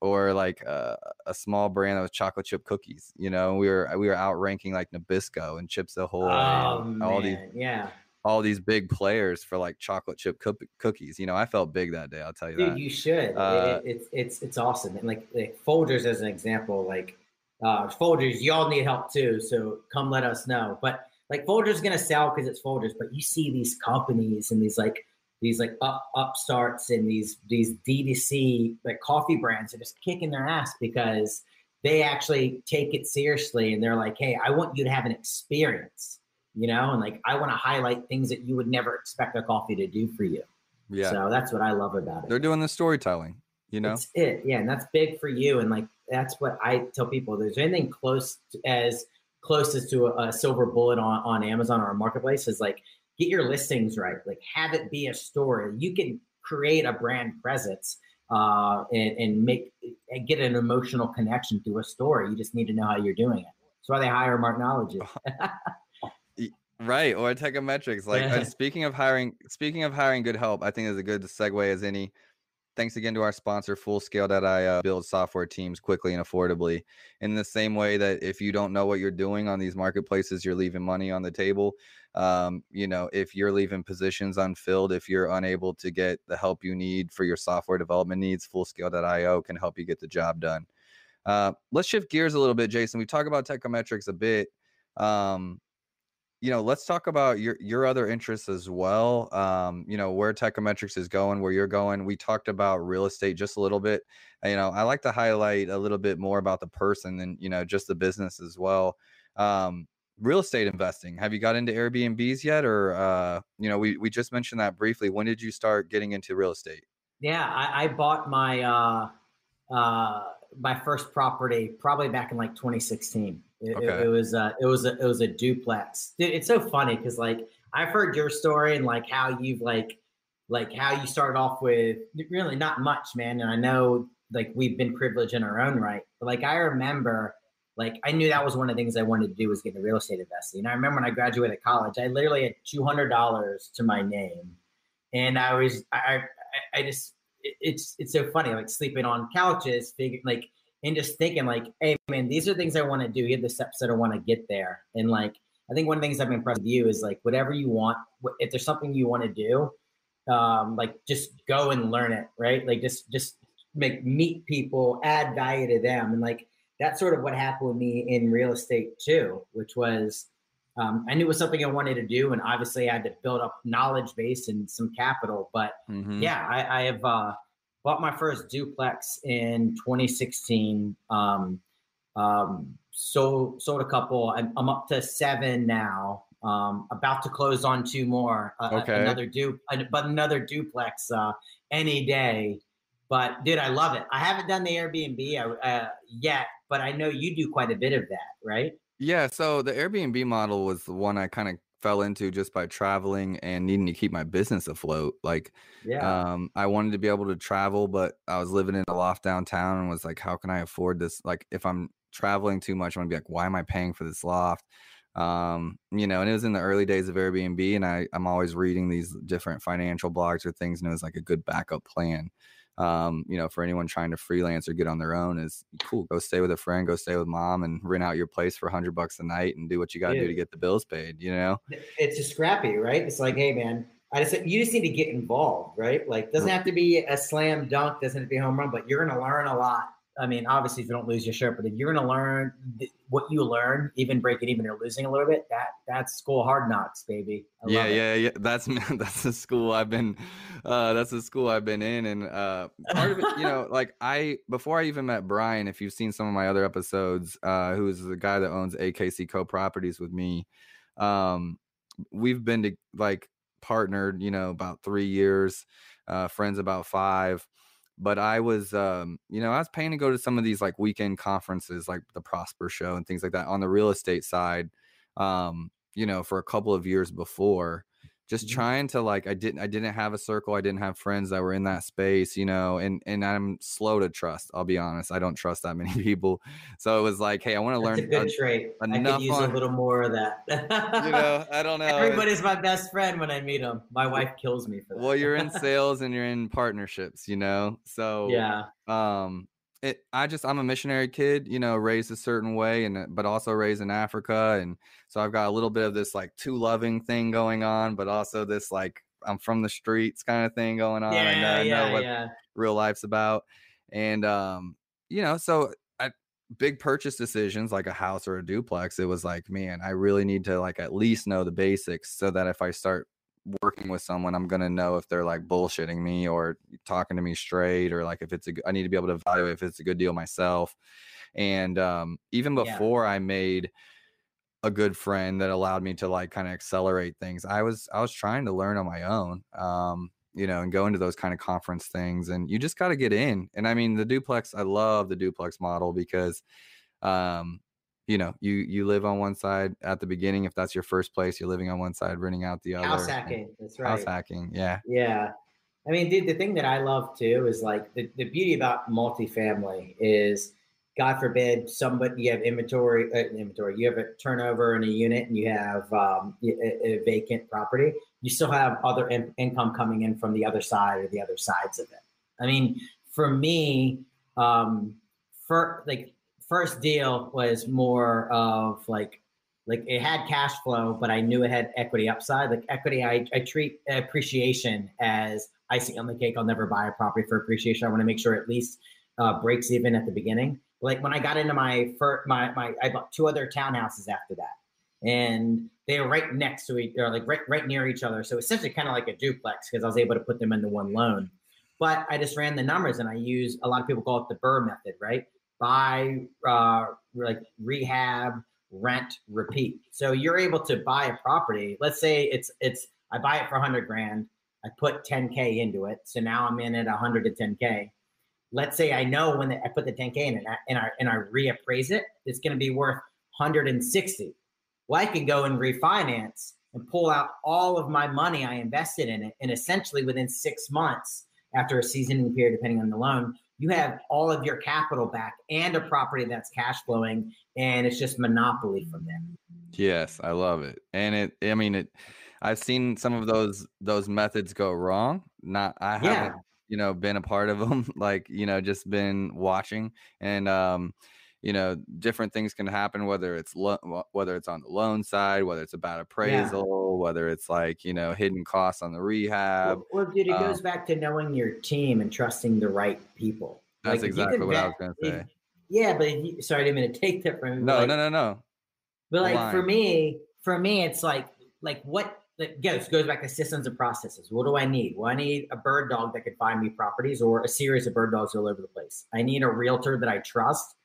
or like uh, a small brand that was chocolate chip cookies. You know, we were we were outranking like Nabisco and Chips Ahoy, oh, and all these yeah, all these big players for like chocolate chip co- cookies. You know, I felt big that day. I'll tell you Dude, that. You should. Uh, it, it's it's it's awesome. And like, like Folgers as an example, like uh, Folgers, y'all need help too. So come let us know. But like Folgers is gonna sell because it's Folgers, but you see these companies and these like these like up upstarts and these these DTC like coffee brands are just kicking their ass because they actually take it seriously and they're like, hey, I want you to have an experience, you know, and like I want to highlight things that you would never expect a coffee to do for you. Yeah. So that's what I love about it. They're doing the storytelling, you know. That's it. Yeah, and that's big for you. And like that's what I tell people. There's anything close to, as closest to a, a silver bullet on, on Amazon or a marketplace is like get your listings right. Like have it be a story. You can create a brand presence uh, and, and make and get an emotional connection through a story. You just need to know how you're doing it. That's why they hire Marknologist. right or Teikametrics. Like uh, speaking of hiring, speaking of hiring good help, I think is a good segue as any. Thanks again to our sponsor, Fullscale.io, build software teams quickly and affordably. In the same way that if you don't know what you're doing on these marketplaces, you're leaving money on the table. Um, you know, if you're leaving positions unfilled, if you're unable to get the help you need for your software development needs, Fullscale.io can help you get the job done. Uh, let's shift gears a little bit, Jason. We talk about Teikametrics a bit. Um, you know, let's talk about your your other interests as well. Um, you know, where Teikametrics is going, where you're going. We talked about real estate just a little bit. You know, I like to highlight a little bit more about the person and you know just the business as well. Um, real estate investing. Have you got into Airbnbs yet, or uh, you know, we we just mentioned that briefly. When did you start getting into real estate? Yeah, I, I bought my uh, uh, my first property probably back in like 2016. It, okay. it, it was uh, it was a it was a duplex. it's so funny because like I've heard your story and like how you've like like how you started off with really not much, man. And I know like we've been privileged in our own right, but like I remember like I knew that was one of the things I wanted to do was get into real estate investing. And I remember when I graduated college, I literally had two hundred dollars to my name, and I was I I, I just it's it's so funny like sleeping on couches, figure like and just thinking like, hey man, these are things I want to do. Here are the steps that I want to get there. And like, I think one of the things I've been impressed with you is like whatever you want. If there's something you want to do, um, like just go and learn it, right? Like just just make meet people, add value to them, and like that's sort of what happened with me in real estate too, which was um, I knew it was something I wanted to do, and obviously I had to build up knowledge base and some capital. But mm-hmm. yeah, I, I have uh, bought my first duplex in 2016. Um, um, sold sold a couple. I'm, I'm up to seven now. Um, about to close on two more. Uh, okay. Another du, but another duplex uh, any day. But dude, I love it. I haven't done the Airbnb uh, yet, but I know you do quite a bit of that, right? Yeah. So the Airbnb model was the one I kind of fell into just by traveling and needing to keep my business afloat. Like, yeah, um, I wanted to be able to travel, but I was living in a loft downtown and was like, how can I afford this? Like, if I'm traveling too much, I'm gonna be like, why am I paying for this loft? Um, you know, and it was in the early days of Airbnb, and I I'm always reading these different financial blogs or things, and it was like a good backup plan um, you know, for anyone trying to freelance or get on their own is cool. Go stay with a friend, go stay with mom and rent out your place for a hundred bucks a night and do what you got to do to get the bills paid, you know? It's just scrappy, right? It's like, hey man, I just you just need to get involved, right? Like doesn't have to be a slam dunk, doesn't have to be home run, but you're gonna learn a lot I mean, obviously, if you don't lose your shirt, but if you're going to learn th- what you learn, even breaking even or losing a little bit, that that's school hard knocks, baby. yeah, yeah, yeah. That's that's the school I've been. Uh, that's the school I've been in, and uh, part of it, you know, like I before I even met Brian, if you've seen some of my other episodes, uh, who is the guy that owns AKC Co Properties with me, um, we've been to like partnered, you know, about three years, uh, friends about five but I was, um, you know, I was paying to go to some of these like weekend conferences, like the Prosper Show and things like that on the real estate side, um, you know, for a couple of years before just mm-hmm. trying to like i didn't i didn't have a circle i didn't have friends that were in that space you know and and i'm slow to trust i'll be honest i don't trust that many people. So it was like hey i want to learn a good a, trait enough i could use on, a little more of that. You know i don't know everybody's my best friend when i meet them my wife kills me for that. well you're in sales and you're in partnerships you know? So yeah. um it i just i'm a missionary kid you know raised a certain way and but also raised in africa and so i've got a little bit of this like too loving thing going on but also this like i'm from the streets kind of thing going on yeah, and yeah, know what yeah. real life's about and um you know so I, big purchase decisions like a house or a duplex it was like man i really need to like at least know the basics so that if i start working with someone, I'm gonna know if they're like bullshitting me or talking to me straight, or like if it's a. I need to be able to evaluate if it's a good deal myself. And um, even before yeah. I made a good friend that allowed me to like kind of accelerate things, I was I was trying to learn on my own. Um, you know, and go into those kind of conference things, and you just got to get in. And I mean, the duplex, I love the duplex model because um you know, you you live on one side at the beginning. If that's your first place, you're living on one side, renting out the other. House hacking. That's right. House hacking. Yeah. Yeah. I mean, dude, the thing that I love too is like the, the beauty about multifamily is, God forbid, somebody you have inventory, uh, inventory, you have a turnover in a unit and you have um, a, a, vacant property. You still have other in, income coming in from the other side or the other sides of it. I mean, for me, um, for like first deal was more of like like it had cash flow, but I knew it had equity upside. Like equity, I, I treat appreciation as icing on the cake. I'll never buy a property for appreciation. I want to make sure at least uh, breaks even at the beginning. Like when I got into my first, my my I bought two other townhouses after that, and they were right next to each or like right right near each other. So essentially kind of like a duplex because I was able to put them into one loan. But I just ran the numbers and I use a lot of people call it the Burr method, right? Buy, uh, like rehab, rent, repeat. So you're able to buy a property. Let's say it's it's I buy it for 100 grand. I put 10k into it, so now I'm in at 100 to 10k. Let's say I know when I put the 10k in and I, and I and I reappraise it, it's going to be worth 160. Well, I can go and refinance and pull out all of my money I invested in it, and essentially within six months after a seasoning period, depending on the loan, you have all of your capital back and a property that's cash flowing and it's just monopoly from there. Yes i love it. And it i mean it i've seen some of those those methods go wrong. Not i haven't you know been a part of them like you know just been watching. And um you know different things can happen whether it's lo- whether it's on the loan side whether it's a bad appraisal yeah. whether it's like you know hidden costs on the rehab well, well dude it um, goes back to knowing your team and trusting the right people that's like, exactly what vet, i was gonna say if, yeah but you, sorry i didn't mean to take that from no like, no no no but like for me for me it's like like what that goes goes back to systems and processes. What do I need? Well, I need a bird dog that can find me properties or a series of bird dogs all over the place. I need a realtor that I trust.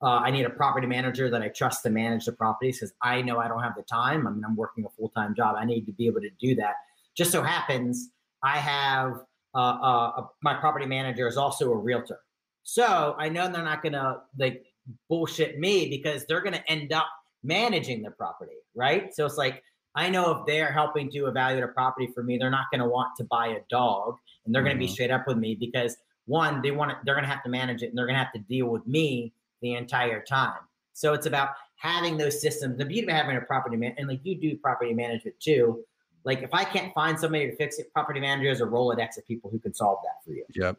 Uh, I need a property manager that I trust to manage the properties because I know I don't have the time. I mean, I'm working a full time job. I need to be able to do that. Just so happens I have uh, uh, my property manager is also a realtor, so I know they're not gonna like bullshit me because they're gonna end up managing the property, right? So it's like I know if they're helping to evaluate a property for me, they're not going to want to buy a dog and they're mm-hmm. going to be straight up with me because one, they want to, they're going to have to manage it and they're going to have to deal with me the entire time. So it's about having those systems. The beauty of having a property man and like you do property management too. Like if I can't find somebody to fix it, property manager is a Rolodex of people who can solve that for you. Yep.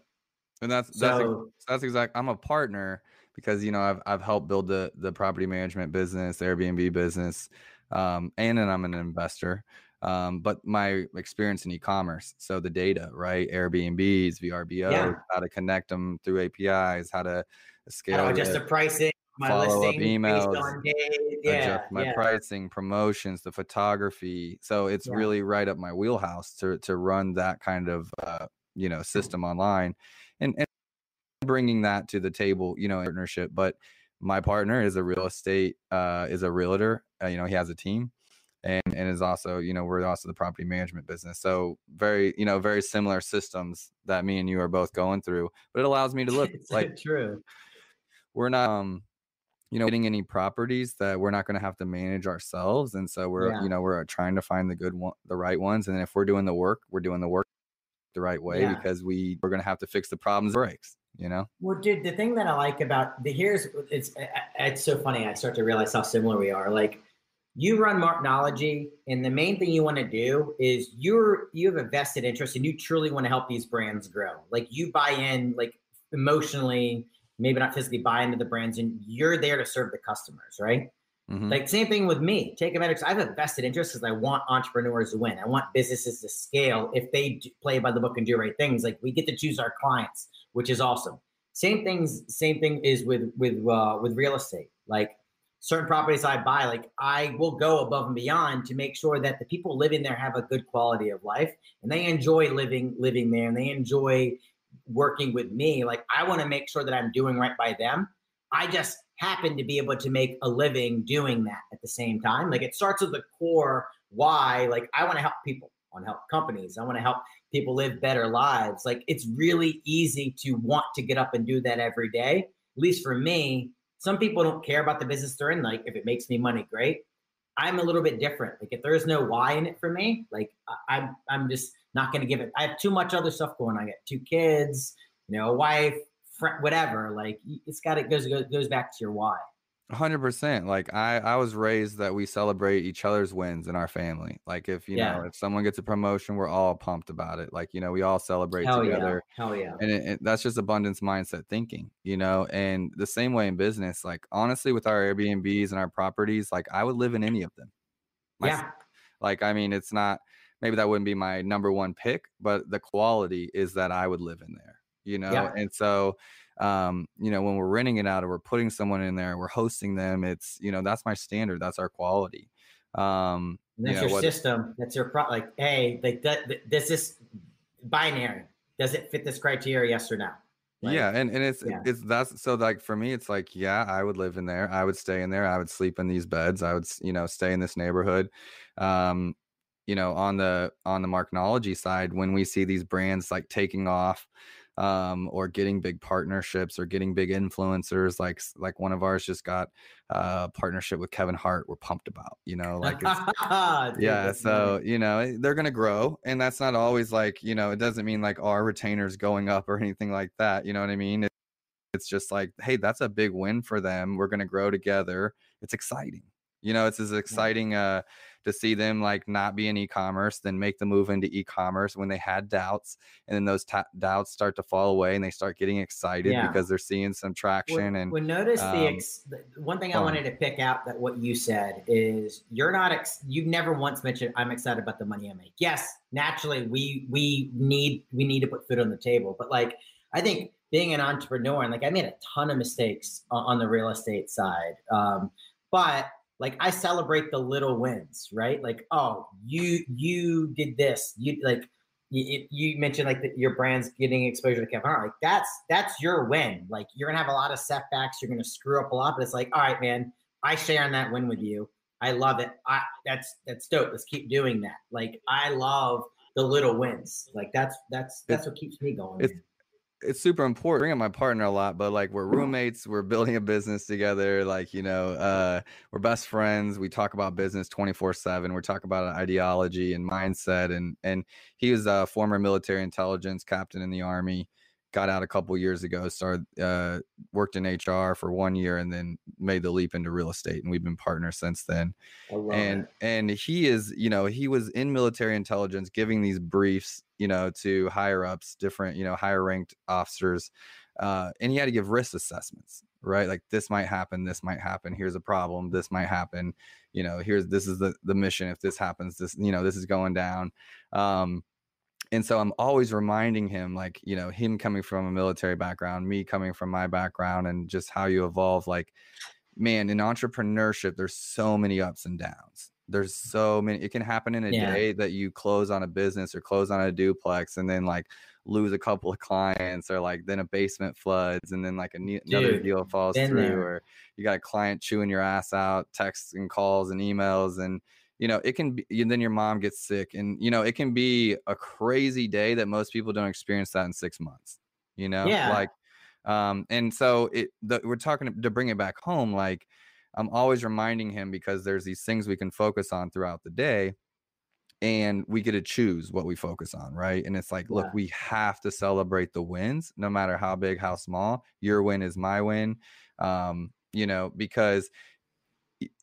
And that's that's so, that's exact. I'm a partner because you know I've I've helped build the the property management business, Airbnb business um, and then I'm an investor. Um, but my experience in e-commerce, so the data, right? Airbnbs, VRBO, yeah. how to connect them through APIs, how to scale, how just the pricing, my follow listing, up emails, yeah, adjust my yeah. pricing, promotions, the photography. So it's yeah. really right up my wheelhouse to to run that kind of uh, you know system online, and and bringing that to the table, you know, partnership, but my partner is a real estate uh, is a realtor. Uh, you know, he has a team, and and is also you know we're also the property management business. So very you know very similar systems that me and you are both going through. But it allows me to look like true. We're not um you know getting any properties that we're not going to have to manage ourselves, and so we're yeah. you know we're trying to find the good one, the right ones. And if we're doing the work, we're doing the work the right way yeah. because we we're going to have to fix the problems breaks you know well dude the thing that i like about the here's it's it's so funny i start to realize how similar we are like you run Marknology and the main thing you want to do is you're you have a vested interest and you truly want to help these brands grow like you buy in like emotionally maybe not physically buy into the brands and you're there to serve the customers right mm-hmm. like same thing with me Teikametrics i have a vested interest because i want entrepreneurs to win i want businesses to scale if they play by the book and do right things like we get to choose our clients which is awesome. Same things. Same thing is with with uh, with real estate. Like certain properties I buy, like I will go above and beyond to make sure that the people living there have a good quality of life and they enjoy living living there and they enjoy working with me. Like I want to make sure that I'm doing right by them. I just happen to be able to make a living doing that at the same time. Like it starts with the core why. Like I want to help people. I want to help companies. I want to help people live better lives. Like it's really easy to want to get up and do that every day. At least for me, some people don't care about the business they're in. Like if it makes me money, great. I'm a little bit different. Like if there's no why in it for me, like I'm I'm just not going to give it. I have too much other stuff going on. I got two kids, you know, a wife, friend, whatever. Like it's got it goes goes goes back to your why. Hundred percent. Like I, I was raised that we celebrate each other's wins in our family. Like if you yeah. know if someone gets a promotion, we're all pumped about it. Like you know we all celebrate Hell together. Yeah. Hell yeah! And it, it, that's just abundance mindset thinking, you know. And the same way in business. Like honestly, with our Airbnbs and our properties, like I would live in any of them. My, yeah. Like I mean, it's not maybe that wouldn't be my number one pick, but the quality is that I would live in there. You know, yeah. and so um, you know, when we're renting it out or we're putting someone in there, we're hosting them. It's, you know, that's my standard. That's our quality. Um, that's you know, your what, system. That's your pro. Like, hey, like that. Does this binary? Does it fit this criteria? Yes or no? Like, yeah, and and it's yeah. it's that's so like for me, it's like yeah, I would live in there. I would stay in there. I would sleep in these beds. I would you know stay in this neighborhood. Um, you know, on the on the marknology side, when we see these brands like taking off, um, or getting big partnerships or getting big influencers like like one of ours just got a partnership with Kevin Hart we're pumped about you know like yeah so you know eh, they're gonna grow and that's not always like you know it doesn't mean like our retainers going up or anything like that you know what I mean? It's just like hey that's a big win for them we're gonna grow together it's exciting You know, it's as exciting uh to see them like not be in e-commerce, then make the move into e-commerce when they had doubts, and then those ta- doubts start to fall away, and they start getting excited yeah. because they're seeing some traction. Well, and well, notice um, the, ex- one thing I wanted to pick out that what you said is you're not ex- you've never once mentioned I'm excited about the money I make. Yes, naturally we we need we need to put food on the table, but like I think being an entrepreneur and like I made a ton of mistakes on the real estate side. Um, but like I celebrate the little wins, right? Like, oh, you you did this, you like you, you mentioned like the, your brand's getting exposure to Kevin Hart. Like that's that's your win. Like you're gonna have a lot of setbacks, you're gonna screw up a lot, but it's like, all right, man, I share in that win with you. I love it. I that's that's dope. Let's keep doing that. Like I love the little wins. Like that's that's that's what keeps me going. It's, it's super important. Bring up my partner a lot, but like we're roommates, we're building a business together. Like you know, uh, we're best friends. We talk about business twenty four seven. We talk about ideology and mindset. And and he was a former military intelligence captain in the army got out a couple years ago, started uh, worked in HR for one year, and then made the leap into real estate, and we've been partners since then. and it. and he is, you know, he was in military intelligence, giving these briefs, you know, to higher ups, different, you know, higher ranked officers, uh, and he had to give risk assessments, right? Like this might happen, this might happen. Here's a problem. This might happen. You know, here's this is the the mission. If this happens, this you know this is going down. Um, and so i'm always reminding him like you know him coming from a military background me coming from my background and just how you evolve like man in entrepreneurship there's so many ups and downs there's so many it can happen in a yeah. day that you close on a business or close on a duplex and then like lose a couple of clients or like then a basement floods and then like a ne- another deal falls through there. or you got a client chewing your ass out texts and calls and emails and you know it can be and then your mom gets sick and you know it can be a crazy day that most people don't experience that in six months you know yeah. like um and so it the, we're talking to bring it back home like i'm always reminding him because there's these things we can focus on throughout the day and we get to choose what we focus on right and it's like yeah. look we have to celebrate the wins no matter how big how small your win is my win um you know because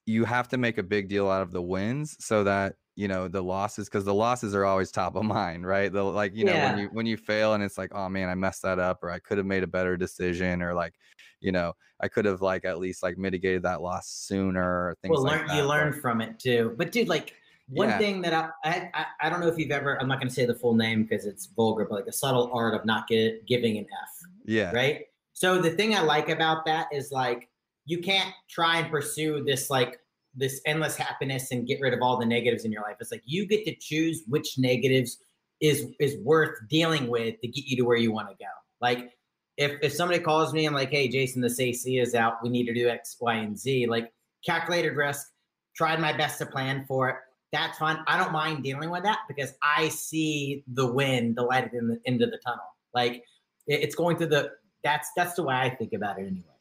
you have to make a big deal out of the wins so that you know the losses because the losses are always top of mind right the like you know yeah. when you when you fail and it's like oh man i messed that up or i could have made a better decision or like you know i could have like at least like mitigated that loss sooner or things well, like learn, that. you learn from it too but dude like one yeah. thing that I, I i don't know if you've ever i'm not going to say the full name because it's vulgar but like the subtle art of not get, giving an f yeah right so the thing i like about that is like you can't try and pursue this like this endless happiness and get rid of all the negatives in your life. It's like you get to choose which negatives is is worth dealing with to get you to where you want to go. Like if if somebody calls me and like, hey, Jason, this AC is out, we need to do X, Y, and Z. Like calculated risk, tried my best to plan for it. That's fine. I don't mind dealing with that because I see the win, the light at the end of the tunnel. Like it's going to the that's that's the way I think about it anyway.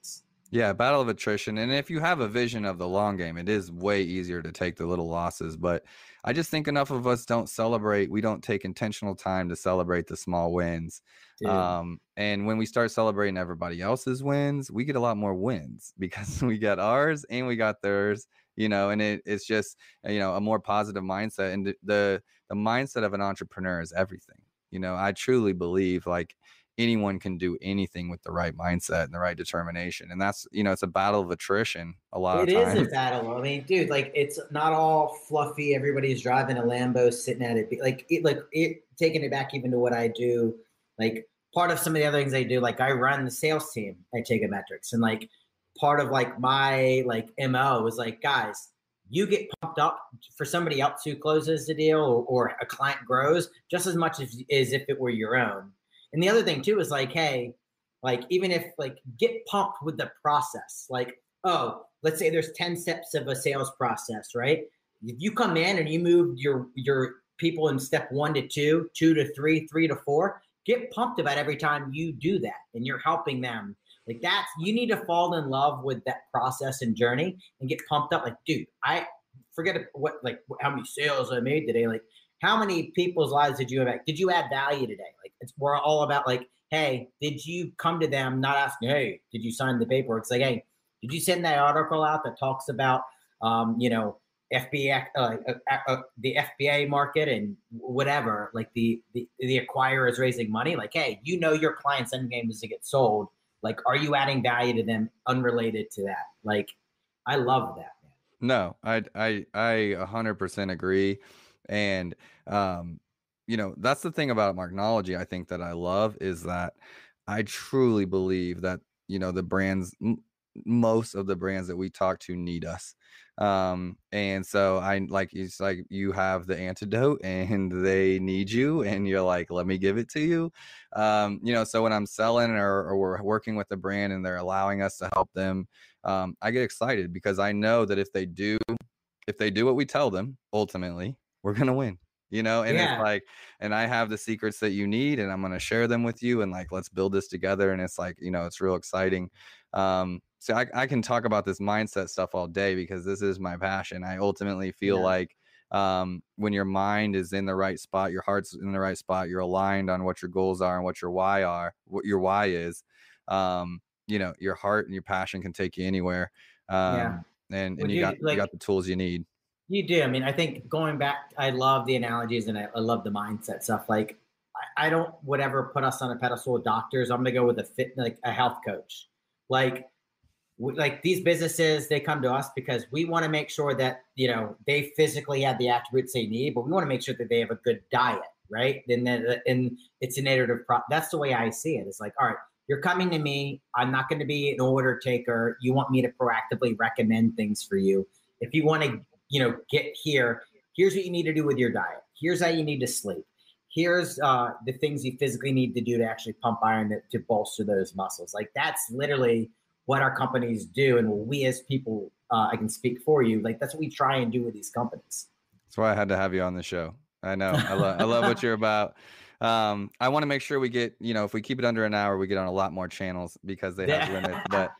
Yeah, battle of attrition. And if you have a vision of the long game, it is way easier to take the little losses. But I just think enough of us don't celebrate. We don't take intentional time to celebrate the small wins. Um, and when we start celebrating everybody else's wins, we get a lot more wins because we get ours and we got theirs. You know, and it, it's just you know a more positive mindset. And the, the the mindset of an entrepreneur is everything. You know, I truly believe like anyone can do anything with the right mindset and the right determination. And that's, you know, it's a battle of attrition a lot it of times. It is a battle. I mean, dude, like it's not all fluffy. Everybody's driving a Lambo, sitting at it. Like it, like it, taking it back even to what I do, like part of some of the other things I do, like I run the sales team at Metrics, and like part of like my like MO was like, guys, you get pumped up for somebody else who closes the deal or, or a client grows just as much as, as if it were your own. And the other thing too is like, hey, like even if like get pumped with the process, like, oh, let's say there's 10 steps of a sales process, right? If you come in and you move your your people in step one to two, two to three, three to four, get pumped about every time you do that and you're helping them. Like that's you need to fall in love with that process and journey and get pumped up. Like, dude, I forget what like how many sales I made today. Like, how many people's lives did you impact? Did you add value today? Like it's we're all about like, hey, did you come to them not asking, hey, did you sign the paperwork? It's like, hey, did you send that article out that talks about um, you know, FBA, uh, uh, uh, the FBA market and whatever, like the, the, the acquirer is raising money. Like, hey, you know, your client's end game is to get sold. Like, are you adding value to them unrelated to that? Like, I love that. Man. No, I, I, I 100% agree. And, um, you know, that's the thing about Marknology. I think that I love is that I truly believe that, you know, the brands, m- most of the brands that we talk to need us um and so i like it's like you have the antidote and they need you and you're like let me give it to you um you know so when i'm selling or, or we're working with the brand and they're allowing us to help them um i get excited because i know that if they do if they do what we tell them ultimately we're gonna win you know and yeah. it's like and i have the secrets that you need and i'm going to share them with you and like let's build this together and it's like you know it's real exciting um so I, I can talk about this mindset stuff all day because this is my passion. I ultimately feel yeah. like um, when your mind is in the right spot, your heart's in the right spot, you're aligned on what your goals are and what your why are, what your why is. Um, you know, your heart and your passion can take you anywhere. Um, yeah. and, and you, you got like, you got the tools you need. You do. I mean, I think going back, I love the analogies and I, I love the mindset stuff. Like, I, I don't whatever put us on a pedestal with doctors. I'm gonna go with a fit like a health coach. Like like these businesses they come to us because we want to make sure that you know they physically have the attributes they need but we want to make sure that they have a good diet right and then and it's an iterative pro- that's the way i see it it's like all right you're coming to me i'm not going to be an order taker you want me to proactively recommend things for you if you want to you know get here. Here's what you need to do with your diet. Here's how you need to sleep. Here's uh, the things you physically need to do to actually pump iron to, to bolster those muscles. Like that's literally what our companies do and we as people uh, i can speak for you. Like that's what we try and do with these companies. That's why i had to have you on the show. I know. I love i love what you're about. Um i want to make sure we get you know if we keep it under an hour we get on a lot more channels because they have limits but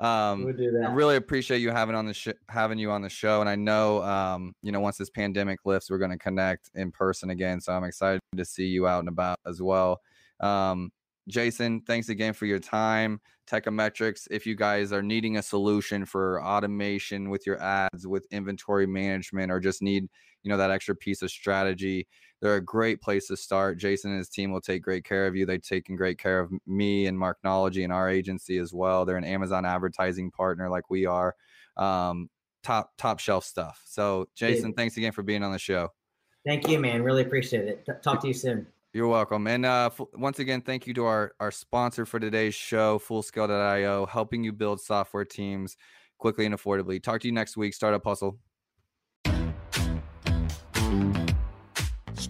um we'll i really appreciate you having on the sh- having you on the show and i know um you know once this pandemic lifts we're going to connect in person again so i'm excited to see you out and about as well um Jason, thanks again for your time. Teikametrics, if you guys are needing a solution for automation with your ads, with inventory management, or just need, you know, that extra piece of strategy, they're a great place to start. Jason and his team will take great care of you. They've taken great care of me and Marknology and our agency as well. They're an Amazon advertising partner like we are. Um, top top shelf stuff. So, Jason, thanks again for being on the show. Thank you, man. Really appreciate it. Talk to you soon. You're welcome. And uh, f- once again, thank you to our, our sponsor for today's show, Fullscale.io, helping you build software teams quickly and affordably. Talk to you next week. Startup Hustle.